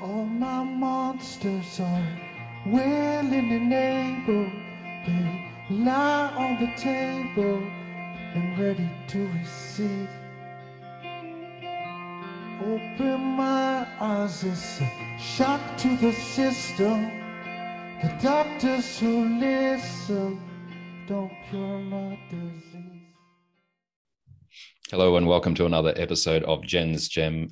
All my monsters are willing and able. They lie on the table and ready to receive. Open my eyes, it's a shock to the system. The doctors who listen don't cure my disease. Hello and welcome to another episode of Jen's Gem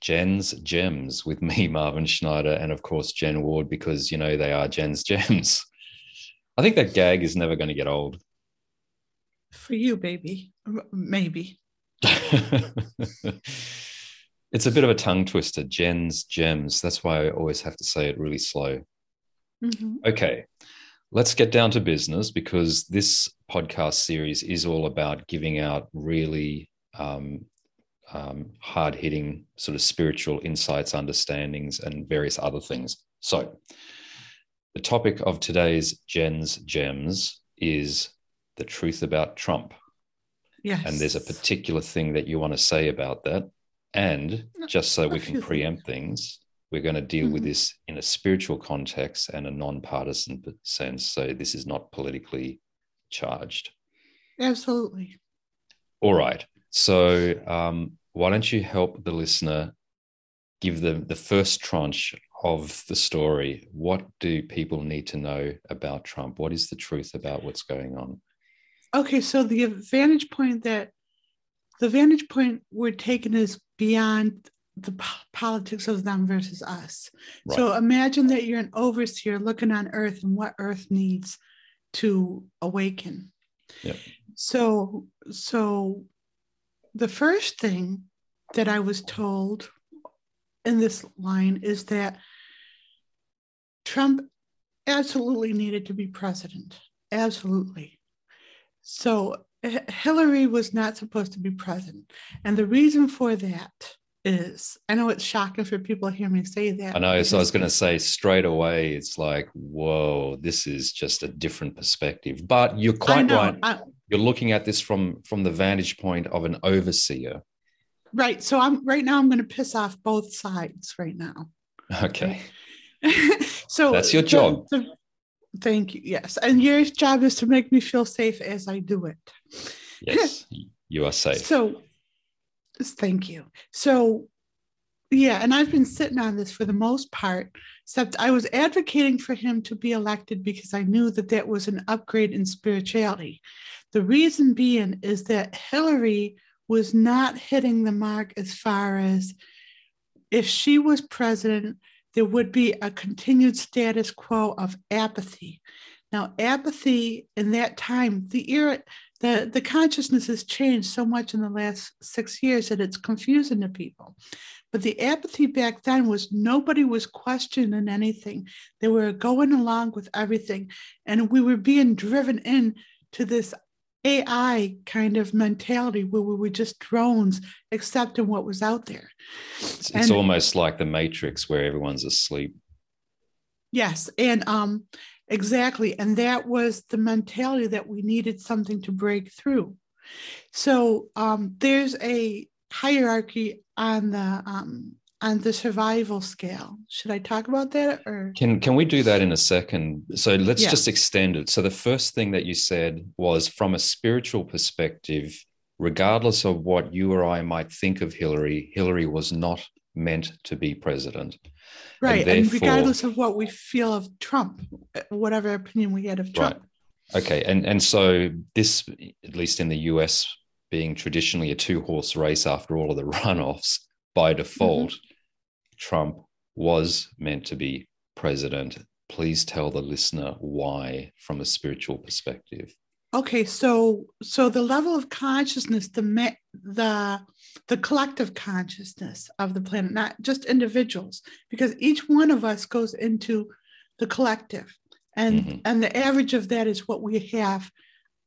Jen's Gems with me, Marvin Schneider, and of course Jen Ward, because you know they are Jen's Gems. I think that gag is never going to get old. For you, baby. Maybe. it's a bit of a tongue twister. Jen's Gems. That's why I always have to say it really slow. Mhm. Okay, let's get down to business because this podcast series is all about giving out really um, um, hard hitting sort of spiritual insights, understandings, and various other things. So, the topic of today's Jen's Gems is the truth about Trump. Yes. And there's a particular thing that you want to say about that. And just so we can preempt things, we're going to deal with Mhm. this in a spiritual context and a non-partisan sense. So this is not politically charged. Absolutely. All right. So um, why don't you help the listener give them the first tranche of the story? What do people need to know about Trump? What is the truth about what's going on? Okay, so the vantage point that the vantage point we're taking is beyond the po- politics of them versus us. So imagine that you're an overseer looking on earth and what earth needs to awaken. Yep. So so the first thing that I was told in this line is that Trump absolutely needed to be president. Absolutely. So Hillary was not supposed to be president. And the reason for that is I know it's shocking for people to hear me say that. I know. So I was going to say straight away, it's like, whoa, this is just a different perspective. But you're quite know, right. I- You're looking at this from from the vantage point of an overseer. right. So I'm right now I'm going to piss off both sides right now. Okay. so That's your the- job. the- thank you. Yes. And your job is to make me feel safe as I do it. Yes, you are safe. So, thank you. So, yeah, and I've been sitting on this for the most part, except I was advocating for him to be elected because I knew that that was an upgrade in spirituality. The reason being is that Hillary was not hitting the mark as far as if she was president, there would be a continued status quo of apathy. Now, apathy in that time, the era, the, the consciousness has changed so much in the last six years that it's confusing to people. But the apathy back then was nobody was questioning anything. They were going along with everything. And we were being driven in to this AI kind of mentality where we were just drones accepting what was out there. It's, it's and- almost like the Matrix where everyone's asleep. Yes, and um exactly, and that was the mentality that we needed something to break through. So um there's a hierarchy on the um on the survival scale. Should I talk about that or Can can we do that in a second? So let's Yeah. just extend it. So the first thing that you said was from a spiritual perspective, regardless of what you or I might think of Hillary, Hillary was not meant to be president. right? And, therefore- regardless of what we feel of Trump, whatever opinion we had of Trump. Right. Okay, and and so this, at least in the US, being traditionally a two horse race after all of the runoffs, by default, Trump was meant to be president. Please tell the listener why, from a spiritual perspective. Okay, so so the level of consciousness, the ma- the the collective consciousness of the planet, not just individuals, because each one of us goes into the collective, and Mhm. and the average of that is what we have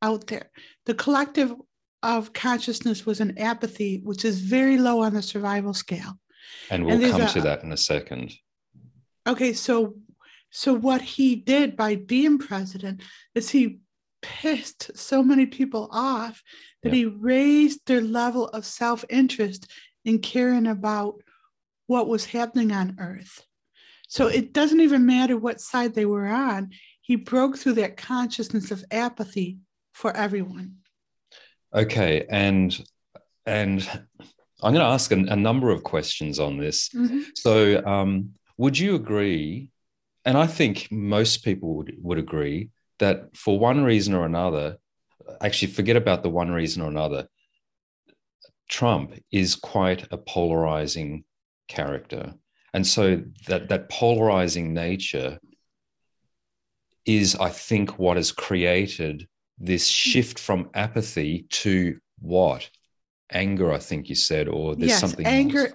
out there. The collective of consciousness was an apathy, which is very low on the survival scale. And we'll And come a- to that in a second. Okay, so so what he did by being president is he pissed so many people off that he raised their level of self-interest in caring about what was happening on earth. So it doesn't even matter what side they were on. He broke through that consciousness of apathy for everyone. Okay, and and I'm going to ask a, a number of questions on this. Mm-hmm. So, um, would you agree? And I think most people would would agree that for one reason or another, actually, forget about the one reason or another. Trump is quite a polarizing character, and so that that polarizing nature is, I think, what has created this shift from apathy to what? Anger i think you said or there's yes, something anger else.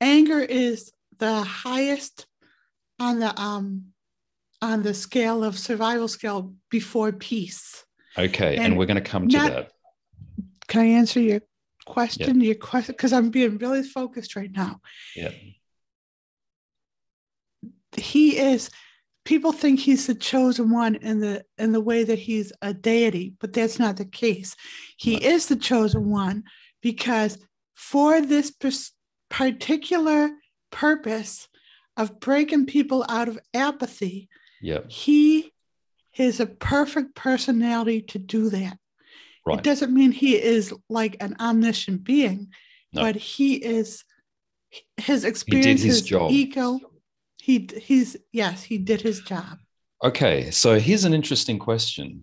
anger is the highest on the um on the scale of survival scale before peace. Okay and, and we're going to come to not- that. Can i answer your question? Your question because i'm being really focused right now. Yeah. He is people think he's the chosen one in the in the way that he's a deity but that's not the case he Right. is the chosen one because for this pers- particular purpose of breaking people out of apathy yeah he is a perfect personality to do that right it doesn't mean he is like an omniscient being No. but he is his experience his his job. ego he he's yes he did his job. Okay so here's an interesting question.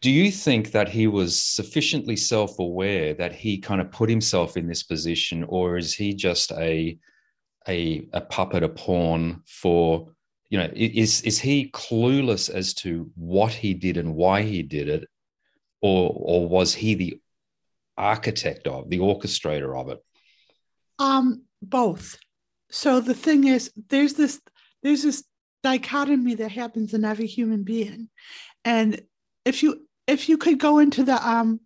Do you think that he was sufficiently self-aware that he kind of put himself in this position or is he just a a, a puppet a pawn for you know is is he clueless as to what he did and why he did it or or was he the architect of the orchestrator of it? Um both so the thing is there's this there's this dichotomy that happens in every human being. And if you if you could go into the um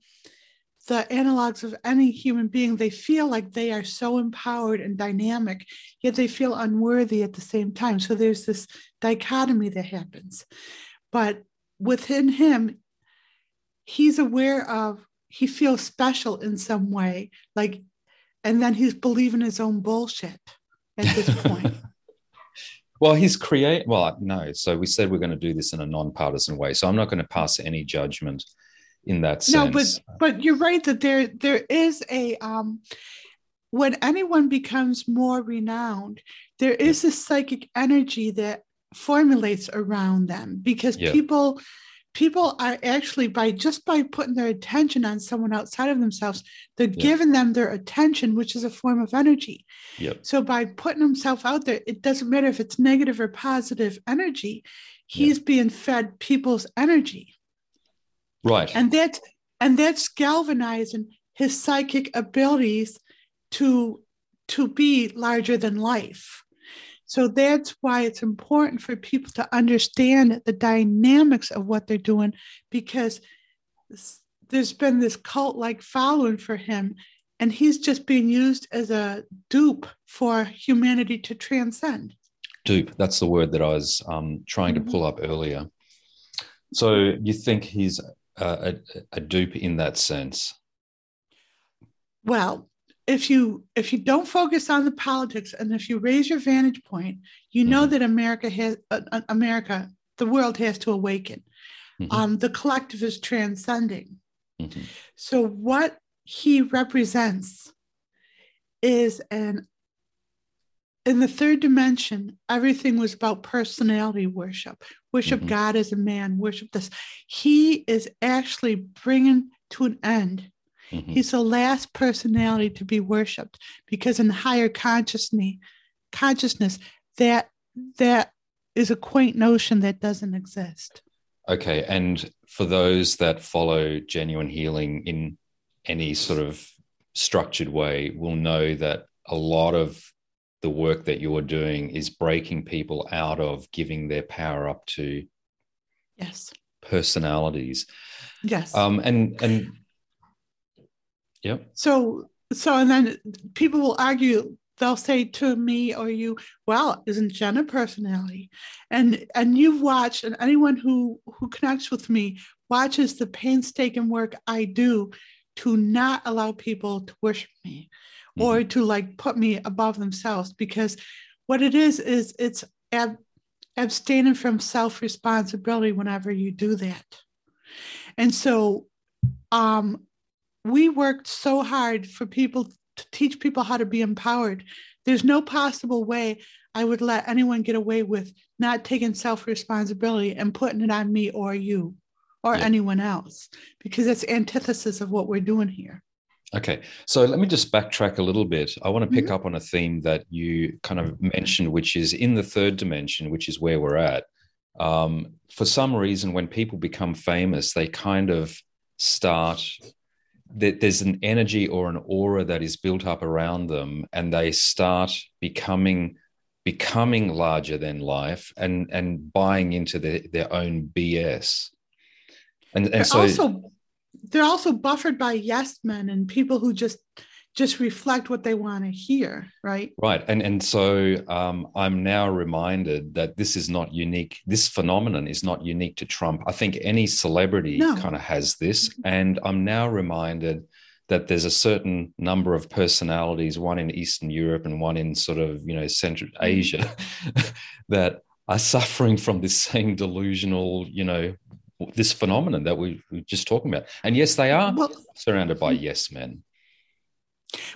the analogs of any human being they feel like they are so empowered and dynamic yet they feel unworthy at the same time. So there's this dichotomy that happens. But within him he's aware of he feels special in some way like and then he's believing his own bullshit at this point. Well he's create well no. So we said we're going to do this in a non-partisan way. So i'm not going to pass any judgment in that sense no but but you're right that there there is a um when anyone becomes more renowned there is a psychic energy that formulates around them because Yeah. people people are actually by just by putting their attention on someone outside of themselves they're Yeah. giving them their attention which is a form of energy. Yep. so by putting himself out there it doesn't matter if it's negative or positive energy he's being fed people's energy. Right. And that's and that's galvanizing his psychic abilities to to be larger than life so that's why it's important for people to understand the dynamics of what they're doing because there's been this cult like following for him and he's just being used as a dupe for humanity to transcend. Dupe that's the word that i was um, trying Mhm. to pull up earlier. So you think he's a, a, a dupe in that sense? Well if you if you don't focus on the politics and if you raise your vantage point you know Mhm. that america has uh, uh, america the world has to awaken Mhm. um, the collective is transcending Mhm. so what he represents is an in the third dimension everything was about personality worship worship Mhm. god as a man worship this he is actually bringing to an end Mhm. He's the last personality to be worshipped because in higher consciousness, consciousness that that is a quaint notion that doesn't exist. Okay. And for those that follow Jenuine Healing in any sort of structured way, will know that a lot of the work that you're doing is breaking people out of giving their power up to Yes. personalities. Yes. Um, and, and, yep. so so and then people will argue they'll say to me or you well isn't jen a personality and and you've watched and anyone who who connects with me watches the painstaking work i do to not allow people to worship me or to like put me above themselves because what it is is it's ab- abstaining from self responsibility whenever you do that. And so um, we worked so hard for people to teach people how to be empowered. There's no possible way I would let anyone get away with not taking self responsibility and putting it on me or you or yeah. anyone else because it's antithesis of what we're doing here. Okay, so let me just backtrack a little bit. I want to pick mm-hmm. up on a theme that you kind of mentioned, which is in the third dimension, which is where we're at. Um, for some reason, when people become famous, they kind of start there's an energy or an aura that is built up around them and they start becoming becoming larger than life and and buying into the, their own bs and, and so also they're also buffered by yes men and people who just just reflect what they want to hear right right and and so um, i'm now reminded that this is not unique this phenomenon is not unique to trump i think any celebrity no. kind of has this mm-hmm. and i'm now reminded that there's a certain number of personalities one in eastern europe and one in sort of you know central mm-hmm. asia that are suffering from this same delusional you know this phenomenon that we were just talking about. And yes, they are well, surrounded by yes men.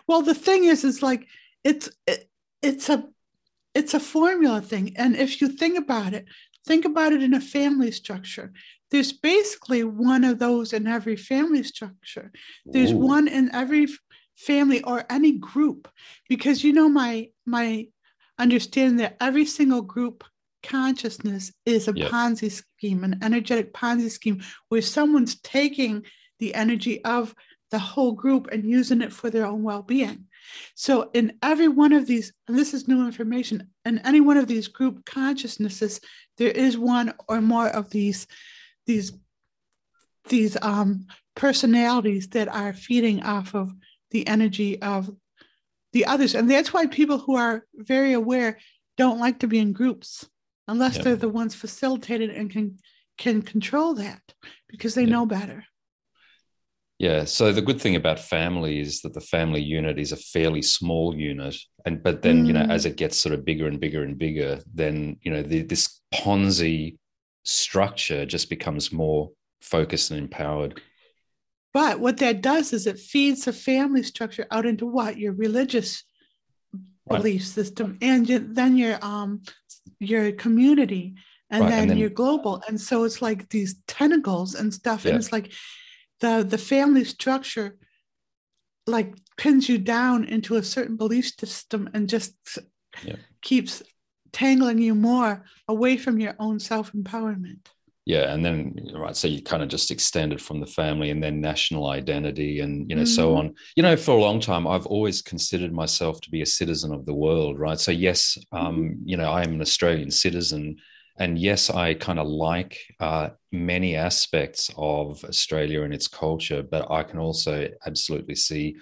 Well, the thing is, is like it's it, it's a it's a formula thing, and if you think about it, think about it in a family structure. There's basically one of those in every family structure. There's Ooh. one in every family or any group, because you know my my understanding that every single group consciousness is a yep. Ponzi scheme, an energetic Ponzi scheme, where someone's taking the energy of the whole group and using it for their own well being. So, in every one of these, and this is new information, in any one of these group consciousnesses, there is one or more of these, these, these um, personalities that are feeding off of the energy of the others. And that's why people who are very aware don't like to be in groups unless they're the ones facilitated and can can control that because they know better. Yeah. So the good thing about family is that the family unit is a fairly small unit, and but then mm. you know as mm. it gets sort of bigger and bigger and bigger, then you know the, this Ponzi structure just becomes more focused and empowered. But what that does is it feeds the family structure out into what your religious right. belief system, and then your um your community and, right, then, and then you're global and so it's like these tentacles and stuff yeah. and it's like the the family structure like pins you down into a certain belief system and just yeah. keeps tangling you more away from your own self-empowerment yeah and then right so you kind of just extended from the family and then national identity and you know mm. so on you know for a long time i've always considered myself to be a citizen of the world right so yes um mm. you know i am an australian citizen and yes i kind of like uh, many aspects of australia and its culture but i can also absolutely see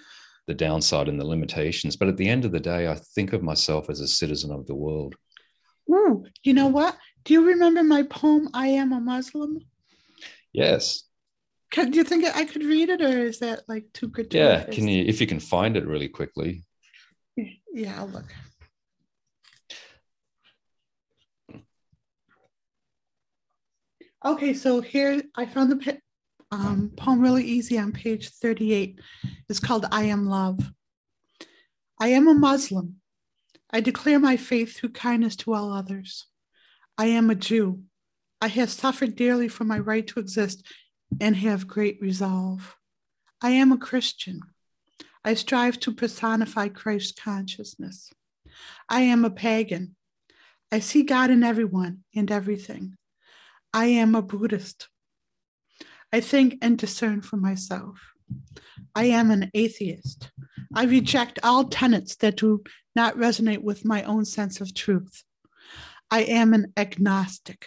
the downside and the limitations but at the end of the day i think of myself as a citizen of the world Ooh, you know what do you remember my poem, I Am a Muslim? Yes. Can, do you think I could read it or is that like too good to Yeah, can you, if you can find it really quickly? Yeah, I'll look. Okay, so here I found the um, poem really easy on page 38. It's called I Am Love. I am a Muslim. I declare my faith through kindness to all others. I am a Jew. I have suffered dearly for my right to exist and have great resolve. I am a Christian. I strive to personify Christ's consciousness. I am a pagan. I see God in everyone and everything. I am a Buddhist. I think and discern for myself. I am an atheist. I reject all tenets that do not resonate with my own sense of truth. I am an agnostic.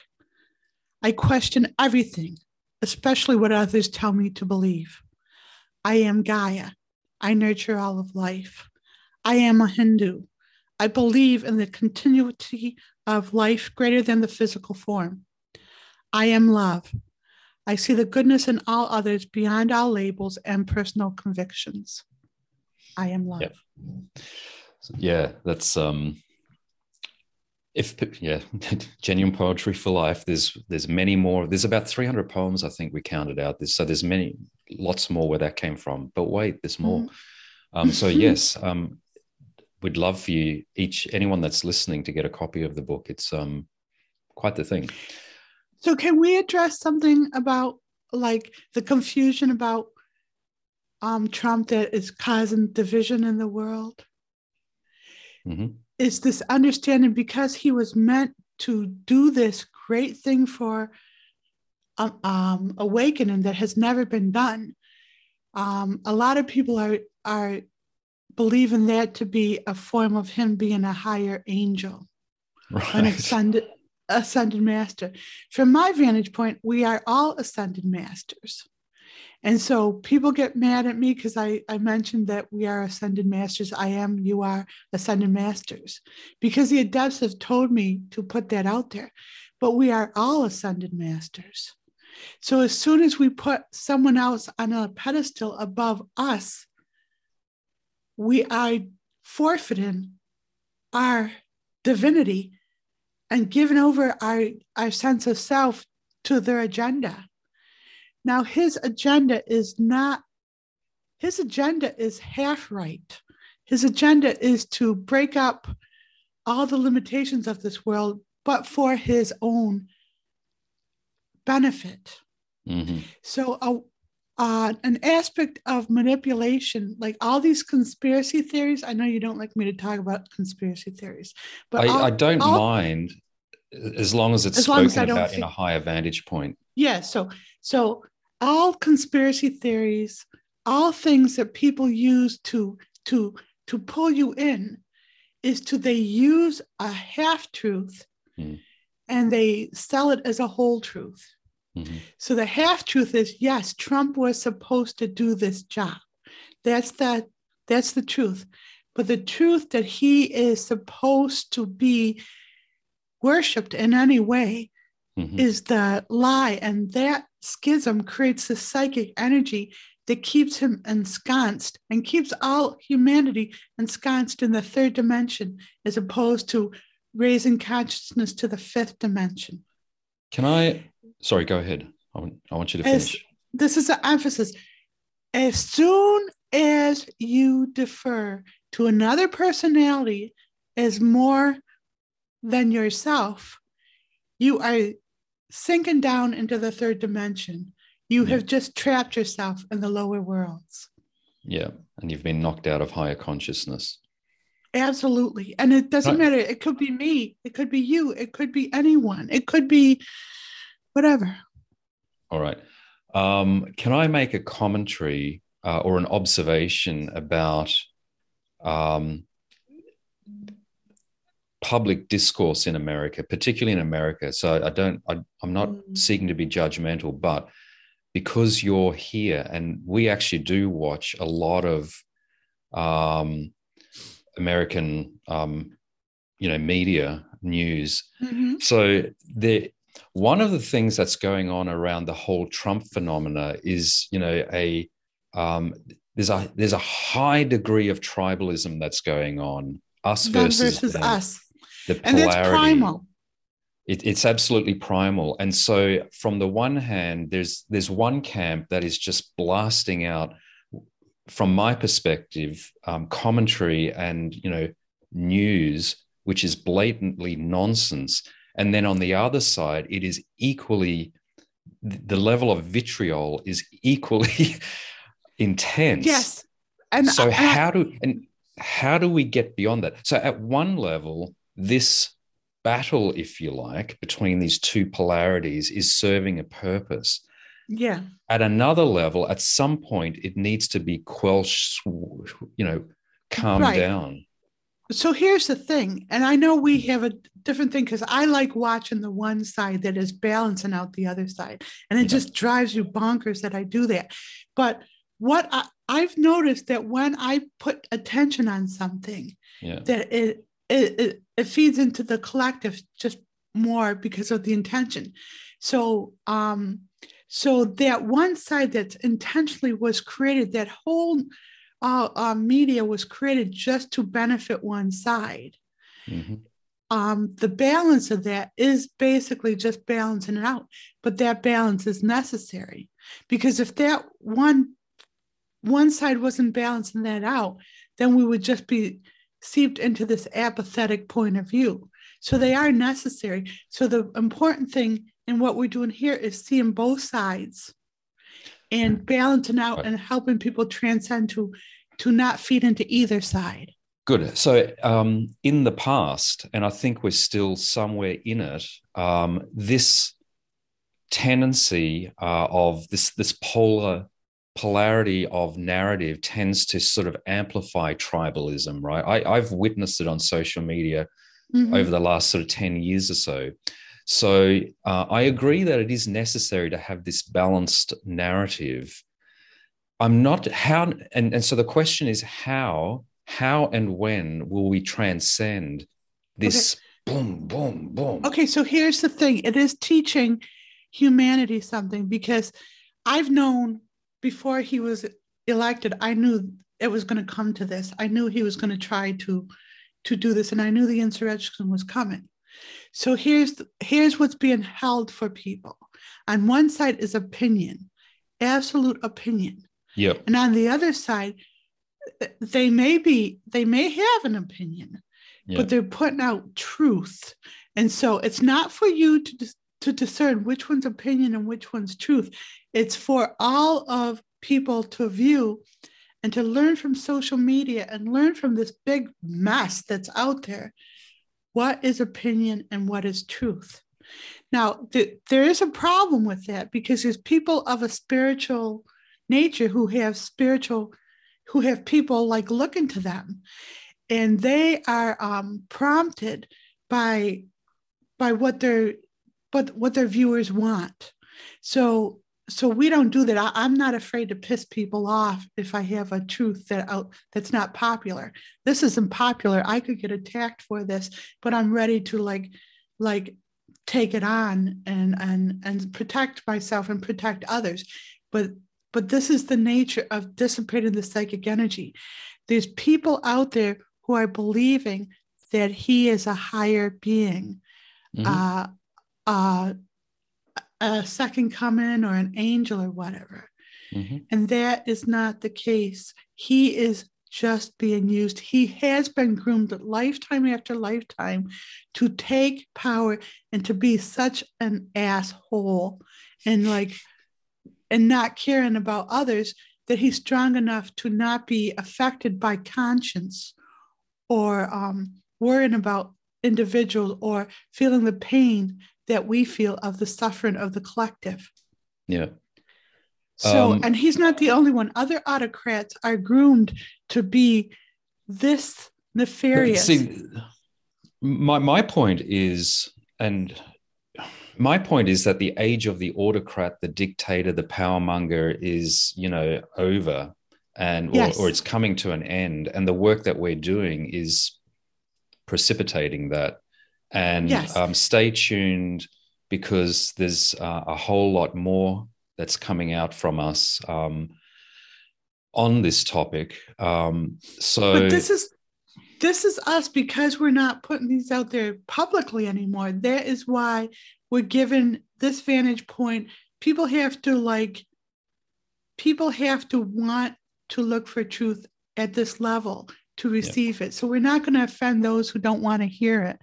I question everything, especially what others tell me to believe. I am Gaia. I nurture all of life. I am a Hindu. I believe in the continuity of life greater than the physical form. I am love. I see the goodness in all others beyond all labels and personal convictions. I am love. Yeah, yeah that's um if yeah genuine poetry for life there's there's many more there's about 300 poems i think we counted out this so there's many lots more where that came from but wait there's more mm-hmm. um, so yes um, we'd love for you each anyone that's listening to get a copy of the book it's um quite the thing so can we address something about like the confusion about um trump that is causing division in the world mm-hmm is this understanding because he was meant to do this great thing for um, um, awakening that has never been done. Um, a lot of people are are believing that to be a form of him being a higher angel, right. an ascended ascended master. From my vantage point, we are all ascended masters. And so people get mad at me because I, I mentioned that we are ascended masters. I am, you are ascended masters, because the adepts have told me to put that out there. But we are all ascended masters. So as soon as we put someone else on a pedestal above us, we are forfeiting our divinity and given over our, our sense of self to their agenda. Now, his agenda is not, his agenda is half right. His agenda is to break up all the limitations of this world, but for his own benefit. Mm-hmm. So, uh, an aspect of manipulation, like all these conspiracy theories. I know you don't like me to talk about conspiracy theories, but I, I don't mind as long as it's as spoken as about think, in a higher vantage point. Yeah. So, so all conspiracy theories, all things that people use to to to pull you in, is to they use a half truth, mm. and they sell it as a whole truth. Mm-hmm. So the half truth is yes, Trump was supposed to do this job. That's that. That's the truth. But the truth that he is supposed to be worshipped in any way mm-hmm. is the lie. And that schism creates the psychic energy that keeps him ensconced and keeps all humanity ensconced in the third dimension as opposed to raising consciousness to the fifth dimension. Can I? Sorry, go ahead. I want, I want you to finish. As, this is an emphasis. As soon as you defer to another personality as more than yourself, you are sinking down into the third dimension. You yeah. have just trapped yourself in the lower worlds. Yeah. And you've been knocked out of higher consciousness. Absolutely. And it doesn't right. matter. It could be me. It could be you. It could be anyone. It could be whatever. All right. Um, can I make a commentary uh, or an observation about um, public discourse in America, particularly in America. So I don't, I, am not mm. seeking to be judgmental, but because you're here and we actually do watch a lot of um, American, um, you know, media news. Mm-hmm. So the one of the things that's going on around the whole Trump phenomena is, you know, a um, there's a there's a high degree of tribalism that's going on. Us versus, versus us the polarity. And that's primal. It, it's absolutely primal. And so, from the one hand, there's there's one camp that is just blasting out, from my perspective, um, commentary and you know news, which is blatantly nonsense. And then on the other side, it is equally the level of vitriol is equally intense. Yes. And so I, how do and how do we get beyond that? So at one level, this battle, if you like, between these two polarities is serving a purpose. Yeah. At another level, at some point, it needs to be quelched, you know, calmed right. down. So here's the thing, and I know we have a different thing because I like watching the one side that is balancing out the other side, and it yeah. just drives you bonkers that I do that. But what I, I've noticed that when I put attention on something, yeah. that it it, it, it feeds into the collective just more because of the intention. So, um, so that one side that intentionally was created, that whole uh, uh, media was created just to benefit one side. Mm-hmm. um, the balance of that is basically just balancing it out. But that balance is necessary because if that one one side wasn't balancing that out, then we would just be seeped into this apathetic point of view. So they are necessary. So the important thing in what we're doing here is seeing both sides and balancing out and helping people transcend to to not feed into either side. Good. So, um, in the past, and I think we're still somewhere in it, um, this tendency uh, of this this polar polarity of narrative tends to sort of amplify tribalism, right? I, have witnessed it on social media mm-hmm. over the last sort of 10 years or so. So uh, I agree that it is necessary to have this balanced narrative. I'm not how, and, and so the question is how how and when will we transcend this okay. boom, boom, boom? Okay, so here's the thing it is teaching humanity something because I've known before he was elected, I knew it was going to come to this. I knew he was going to try to to do this, and I knew the insurrection was coming. So here's the, here's what's being held for people. On one side is opinion, absolute opinion. Yep. And on the other side, they may be they may have an opinion yeah. but they're putting out truth and so it's not for you to to discern which one's opinion and which one's truth it's for all of people to view and to learn from social media and learn from this big mess that's out there what is opinion and what is truth. Now th- there is a problem with that because there's people of a spiritual nature who have spiritual who have people like looking to them. And they are um, prompted by by what their but what their viewers want. So so we don't do that. I, am not afraid to piss people off if i have a truth that out that's not popular. This isn't popular. I could get attacked for this but i'm ready to like like take it on and and and protect myself and protect others. But but this is the nature of dissipating the psychic energy. There's people out there who are believing that he is a higher being, mm-hmm. uh, uh, a second coming or an angel or whatever. Mm-hmm. And that is not the case. He is just being used. He has been groomed lifetime after lifetime to take power and to be such an asshole and like and not caring about others that he's strong enough to not be affected by conscience or um, worrying about individuals or feeling the pain that we feel of the suffering of the collective. Yeah. So, um, and he's not the only one. Other autocrats are groomed to be this nefarious. See, my my point is, and my point is that the age of the autocrat, the dictator, the power monger is, you know, over and yes. or, or, it's coming to an end. And the work that we're doing is precipitating that. And yes. um, stay tuned because there's uh, a whole lot more that's coming out from us um, on this topic. Um, so but this is this is us because we're not putting these out there publicly anymore. That is why we're given this vantage point people have to like people have to want to look for truth at this level to receive it so we're not going to offend those who don't want to hear it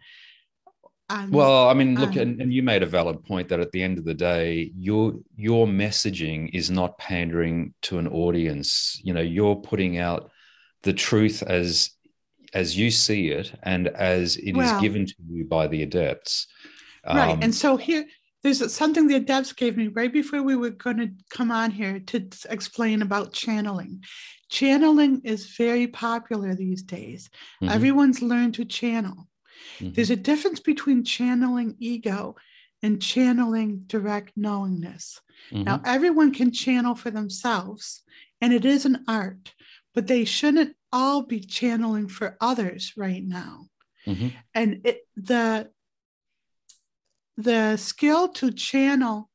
um, well i mean look um, and, and you made a valid point that at the end of the day your your messaging is not pandering to an audience you know you're putting out the truth as as you see it and as it well, is given to you by the adepts right. Um, and so here, there's something the adepts gave me right before we were going to come on here to explain about channeling. Channeling is very popular these days. Mm-hmm. Everyone's learned to channel. Mm-hmm. There's a difference between channeling ego and channeling direct knowingness. Mm-hmm. Now, everyone can channel for themselves, and it is an art, but they shouldn't all be channeling for others right now. Mm-hmm. And it, the the skill to channel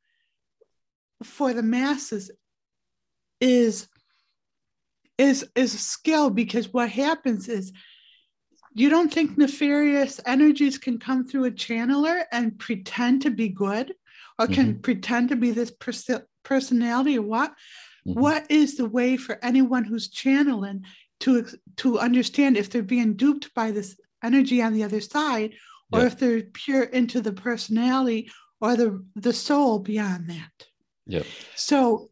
for the masses is is is a skill because what happens is you don't think nefarious energies can come through a channeler and pretend to be good or can Mhm. pretend to be this perso- personality or what Mhm. what is the way for anyone who's channeling to to understand if they're being duped by this energy on the other side or Yeah. if they're pure into the personality or the the soul beyond that Yeah. so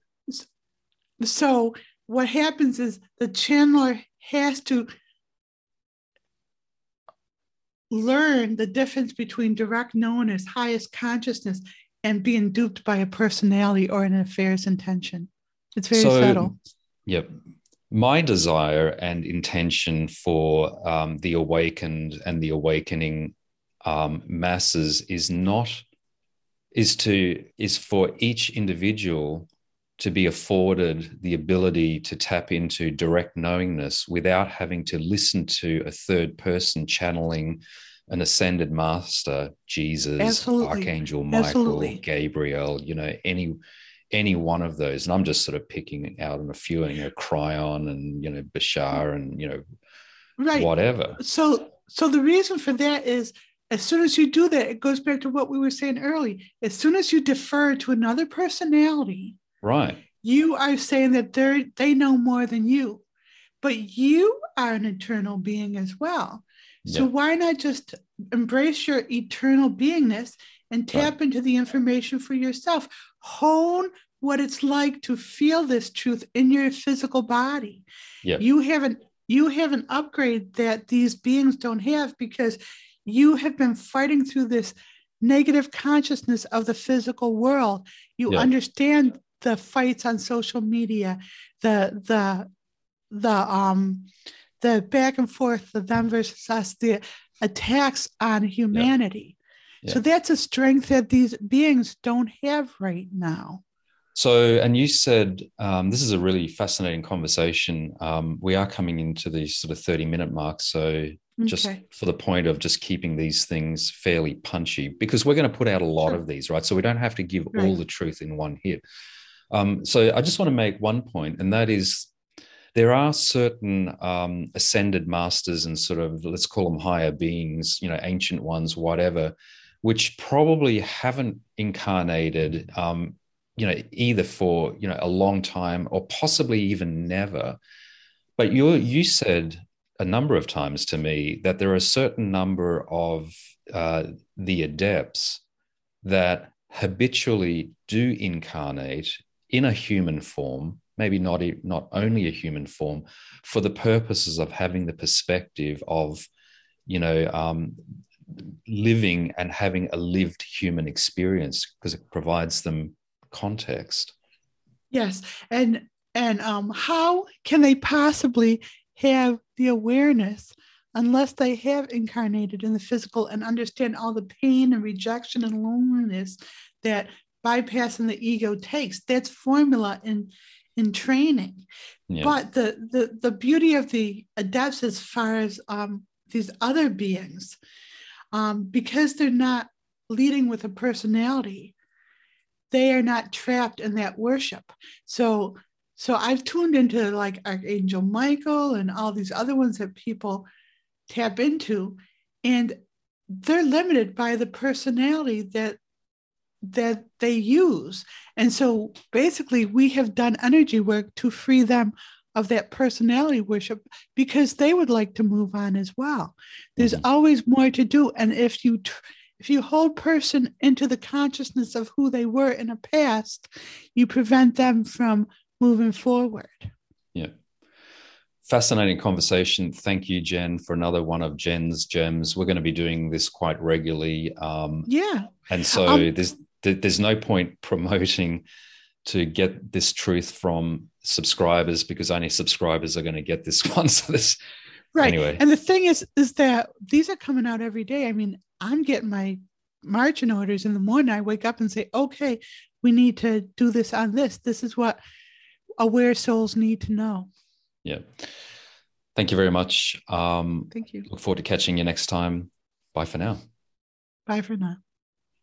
so what happens is the channeler has to learn the difference between direct knowing highest consciousness and being duped by a personality or an affairs intention. It's very So- subtle. Yep. My desire and intention for um, the awakened and the awakening um, masses is not is to is for each individual to be afforded the ability to tap into direct knowingness without having to listen to a third person channeling an ascended master jesus Absolutely. archangel michael Absolutely. gabriel you know any any one of those and i'm just sort of picking out on a few you know Kryon and you know bashar and you know Right. whatever So so the reason for that is as soon as you do that, it goes back to what we were saying early. As soon as you defer to another personality, right you are saying that they they know more than you but you are an eternal being as well so Yeah. why not just embrace your eternal beingness and tap into the information for yourself hone what it's like to feel this truth in your physical body Yeah. you haven't you have an upgrade that these beings don't have because you have been fighting through this negative consciousness of the physical world you Yeah. understand the fights on social media the the the um the back and forth the them versus us the attacks on humanity so Yeah. that's a strength that these beings don't have right now So, and you said um, this is a really fascinating conversation. Um, we are coming into the sort of 30 minute mark. So, just Okay. for the point of just keeping these things fairly punchy, because we're going to put out a lot Sure. of these, right? So, we don't have to give all the truth in one hit. Um, so, I just want to make one point, and that is there are certain um, ascended masters and sort of, let's call them higher beings, you know, ancient ones, whatever, which probably haven't incarnated um, you know either for you know a long time or possibly even never. But you you said a number of times to me that there are a certain number of uh, the adepts that habitually do incarnate in a human form maybe not not only a human form for the purposes of having the perspective of you know um, living and having a lived human experience because it provides them context. Yes, and and um, how can they possibly have the awareness unless they have incarnated in the physical and understand all the pain and rejection and loneliness that bypassing the ego takes? That's formula in in training. yeah But the, the the beauty of the adepts as far as um, these other beings, um, because they're not leading with a personality, they are not trapped in that worship. So so I've tuned into like Archangel Michael and all these other ones that people tap into, and they're limited by the personality that that they use. And so basically we have done energy work to free them of that personality worship because they would like to move on as well. There's Mhm. always more to do. And if you if you hold person into the consciousness of who they were in a past, you prevent them from moving forward. yeah fascinating conversation thank you jen for another one of jen's gems we're going to be doing this quite regularly um, Yeah. and so Um, there's there- there's no point promoting to get this truth from subscribers because only subscribers are going to get this one so this Right. Anyway. And the thing is, is that these are coming out every day. I mean, I'm getting my margin orders in the morning. I wake up and say, okay, we need to do this on this. This is what aware souls need to know. yeah thank you very much um, Thank you. look forward to catching you next time bye for now Bye for now.